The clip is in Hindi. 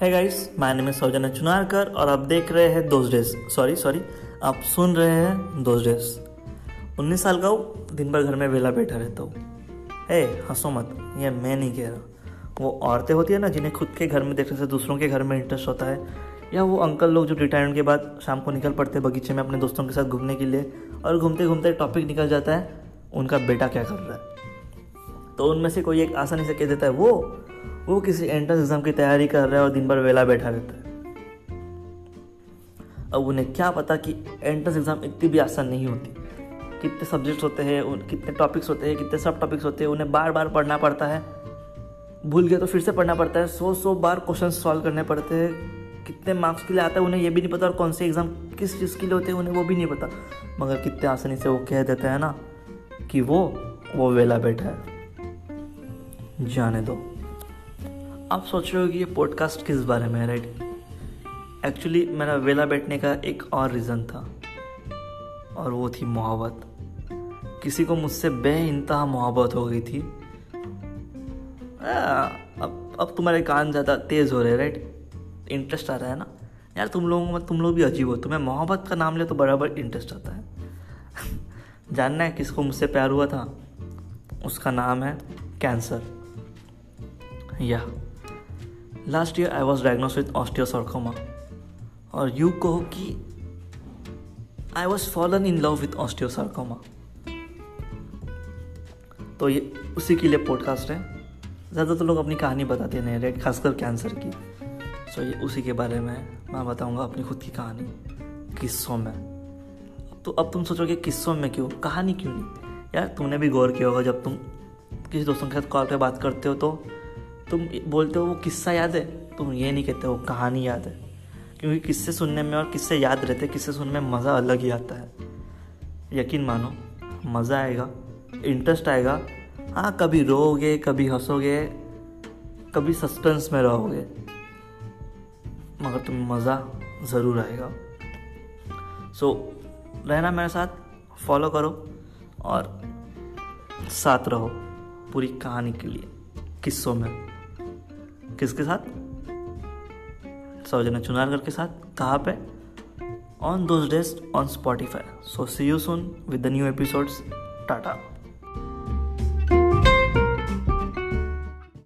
है गाइस माय नेम इज़ सौजन्य चुनारकर और आप देख रहे हैं दोज डेज़ सॉरी सॉरी आप सुन रहे हैं दोज डेज़ उन्नीस साल का हूँ, दिन भर घर में वेला बैठा रहता हूँ। है हंसो मत, ये मैं नहीं कह रहा। वो औरतें होती है ना, जिन्हें खुद के घर में देखने से दूसरों के घर में इंटरेस्ट होता है, या वो अंकल लोग जो रिटायरमेंट के बाद शाम को निकल पड़ते हैं बगीचे में अपने दोस्तों के साथ घूमने के लिए, और घूमते घूमते टॉपिक निकल जाता है, उनका बेटा क्या कर रहा है? तो उनमें से कोई एक आसानी से कह देता है, वो वो किसी एंट्रेंस एग्ज़ाम की तैयारी कर रहा है और दिन भर वेला बैठा रहता है। अब उन्हें क्या पता कि एंट्रेंस एग्ज़ाम इतनी भी आसान नहीं होती। कितने सब्जेक्ट्स होते हैं कितने टॉपिक्स होते हैं, कितने सब टॉपिक्स होते हैं, उन्हें बार बार पढ़ना पड़ता है। भूल गया तो फिर से पढ़ना पड़ता है। सौ सौ बार क्वेश्चन सॉल्व करने पड़ते हैं। कितने मार्क्स के लिए आता है उन्हें ये भी नहीं पता और कौन से एग्ज़ाम किस चीज़ के लिए होते हैं उन्हें वो भी नहीं पता। मगर कितने आसानी से वो कह देते हैं ना कि वो वो वेला बैठा है। जाने दो। आप सोच रहे हो कि ये पॉडकास्ट किस बारे में है राइट एक्चुअली मेरा वेला बैठने का एक और रीज़न था। और वो थी मोहब्बत। किसी को मुझसे बे इंतहा मोहब्बत हो गई थी। आ, अब अब तुम्हारे कान ज़्यादा तेज़ हो रहे राइट इंटरेस्ट आ रहा है ना? यार तुम लोगों में तुम लोग भी अजीब हो। तुम्हें मोहब्बत का नाम ले तो बराबर इंटरेस्ट आता है। जानना है किसको मुझसे प्यार हुआ था? उसका नाम है कैंसर या। Last year I was diagnosed with osteosarcoma और यू कहो कि I was fallen in love with osteosarcoma तो ये उसी के लिए पॉडकास्ट है। ज़्यादातर तो लोग अपनी कहानी बताते नहीं राइट खासकर कैंसर की। सो ये उसी के बारे में मैं बताऊँगा अपनी खुद की कहानी। किस्सों में। तो अब तुम सोचोगे, किस्सों में क्यों? कहानी क्यों नहीं? यार, तुमने भी गौर किया होगा, जब तुम किसी दोस्तों के साथ कॉल पे बात करते हो तो तुम बोलते हो वो किस्सा याद है? तुम ये नहीं कहते वो कहानी याद है। क्योंकि किस्से सुनने में और किस्से याद रहते किस्से सुनने में मज़ा अलग ही आता है। यकीन मानो मज़ा आएगा इंटरेस्ट आएगा। हाँ कभी रोओगे कभी हंसोगे कभी सस्पेंस में रहोगे। मगर तुम्हें मज़ा ज़रूर आएगा। सो so, रहना मेरे साथ फॉलो करो और साथ रहो पूरी कहानी के लिए किस्सों में। किसके साथ? सौजना चुनारकर के साथ। कहाँ पे? On those dates on Spotify so see you soon with the new episodes tata